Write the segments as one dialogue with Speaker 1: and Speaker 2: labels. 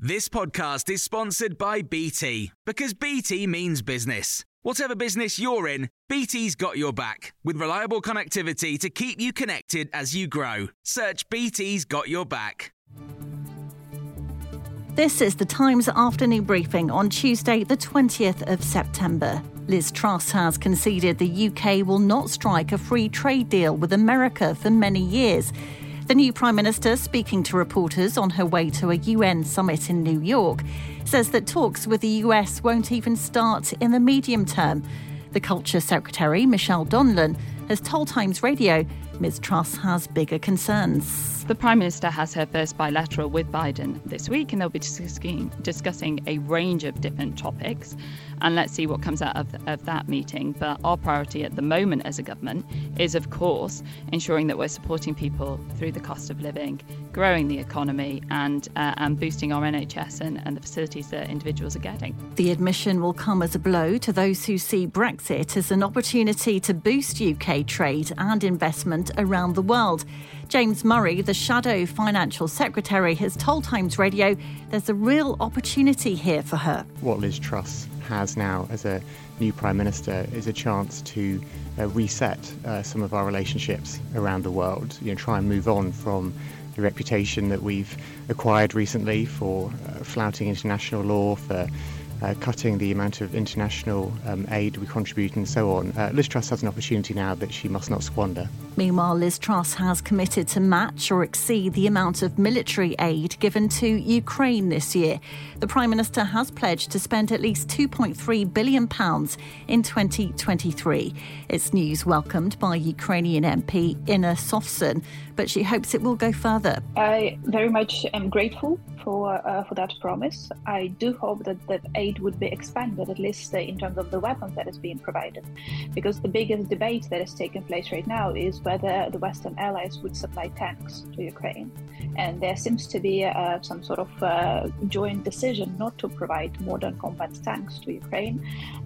Speaker 1: This podcast is sponsored by BT because BT means business. Whatever business you're in, BT's got your back with reliable connectivity to keep you connected as you grow. Search BT's got your back.
Speaker 2: This is the Times afternoon briefing on Tuesday, the 20th of September. Liz Truss has conceded the UK will not strike a free trade deal with America for many years. The new Prime Minister, speaking to reporters on her way to a UN summit in New York, says that talks with the US won't even start in the medium term. The Culture Secretary, Michelle Donelan, has told Times Radio Ms Truss has bigger concerns.
Speaker 3: The Prime Minister has her first bilateral with Biden this week, and they'll be discussing, discussing a range of different topics and let's see what comes out of, of that meeting. But our priority at the moment as a government is, of course, ensuring that we're supporting people through the cost of living, growing the economy, and uh, and boosting our NHS and, and the facilities that individuals are getting.
Speaker 2: The admission will come as a blow to those who see Brexit as an opportunity to boost UK trade and investment around the world. James Murray, the shadow financial secretary, has told Times Radio there's a real opportunity here for her.
Speaker 4: What Liz Truss has now as a new Prime Minister is a chance to uh, reset uh, some of our relationships around the world, you know, try and move on from the reputation that we've acquired recently for uh, flouting international law, for uh, cutting the amount of international um, aid we contribute and so on. Uh, Liz Truss has an opportunity now that she must not squander.
Speaker 2: Meanwhile, Liz Truss has committed to match or exceed the amount of military aid given to Ukraine this year. The Prime Minister has pledged to spend at least £2.3 billion in 2023. It's news welcomed by Ukrainian MP Inna Sovsun, but she hopes it will go further.
Speaker 5: I very much am grateful for uh, for that promise. I do hope that that aid would be expanded, at least uh, in terms of the weapons that is being provided, because the biggest debate that is taking place right now is whether the Western allies would supply tanks to Ukraine, and there seems to be uh, some sort of uh, joint decision not to provide modern combat tanks to Ukraine,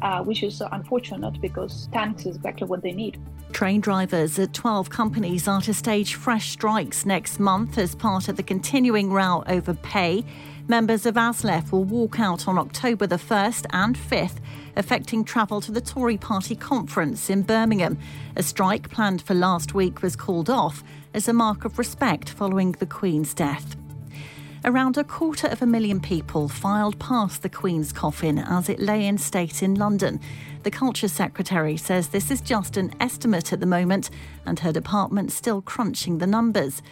Speaker 5: uh, which is unfortunate because tanks is exactly what they need.
Speaker 2: Train drivers at 12 companies are to stage fresh strikes next month as part of the continuing row over pay. Members of ASLEF will walk out on October the 1st and 5th, affecting travel to the Tory party conference in Birmingham. A strike planned for last week was called off as a mark of respect following the Queen's death. Around a quarter of a million people filed past the Queen's coffin as it lay in state in London. The Culture Secretary says this is just an estimate at the moment, and her department still crunching the numbers.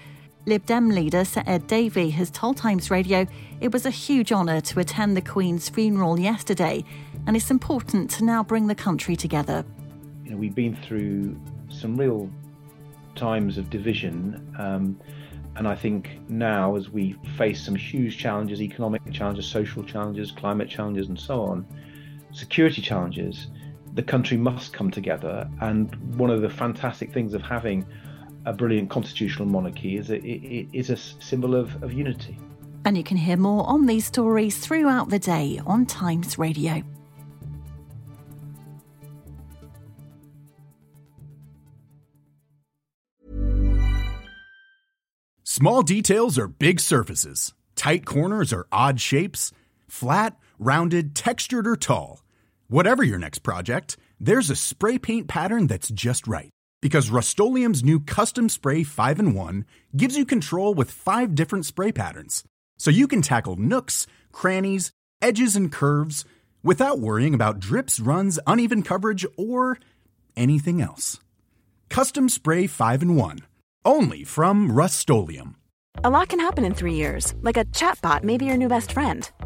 Speaker 2: Lib Dem leader Sir Ed Davey has told Times Radio it was a huge honour to attend the Queen's funeral yesterday, and it's important to now bring the country together.
Speaker 6: You know, we've been through some real times of division. Um, and I think now, as we face some huge challenges economic challenges, social challenges, climate challenges, and so on security challenges the country must come together. And one of the fantastic things of having a brilliant constitutional monarchy is that it is a symbol of, of unity.
Speaker 2: And you can hear more on these stories throughout the day on Times Radio.
Speaker 7: Small details are big surfaces, tight corners are odd shapes, flat, rounded, textured, or tall. Whatever your next project, there's a spray paint pattern that's just right. Because Rust new Custom Spray 5 and 1 gives you control with five different spray patterns. So you can tackle nooks, crannies, edges, and curves without worrying about drips, runs, uneven coverage, or anything else. Custom Spray 5 and 1. Only from Rust
Speaker 8: A lot can happen in three years, like a chatbot may be your new best friend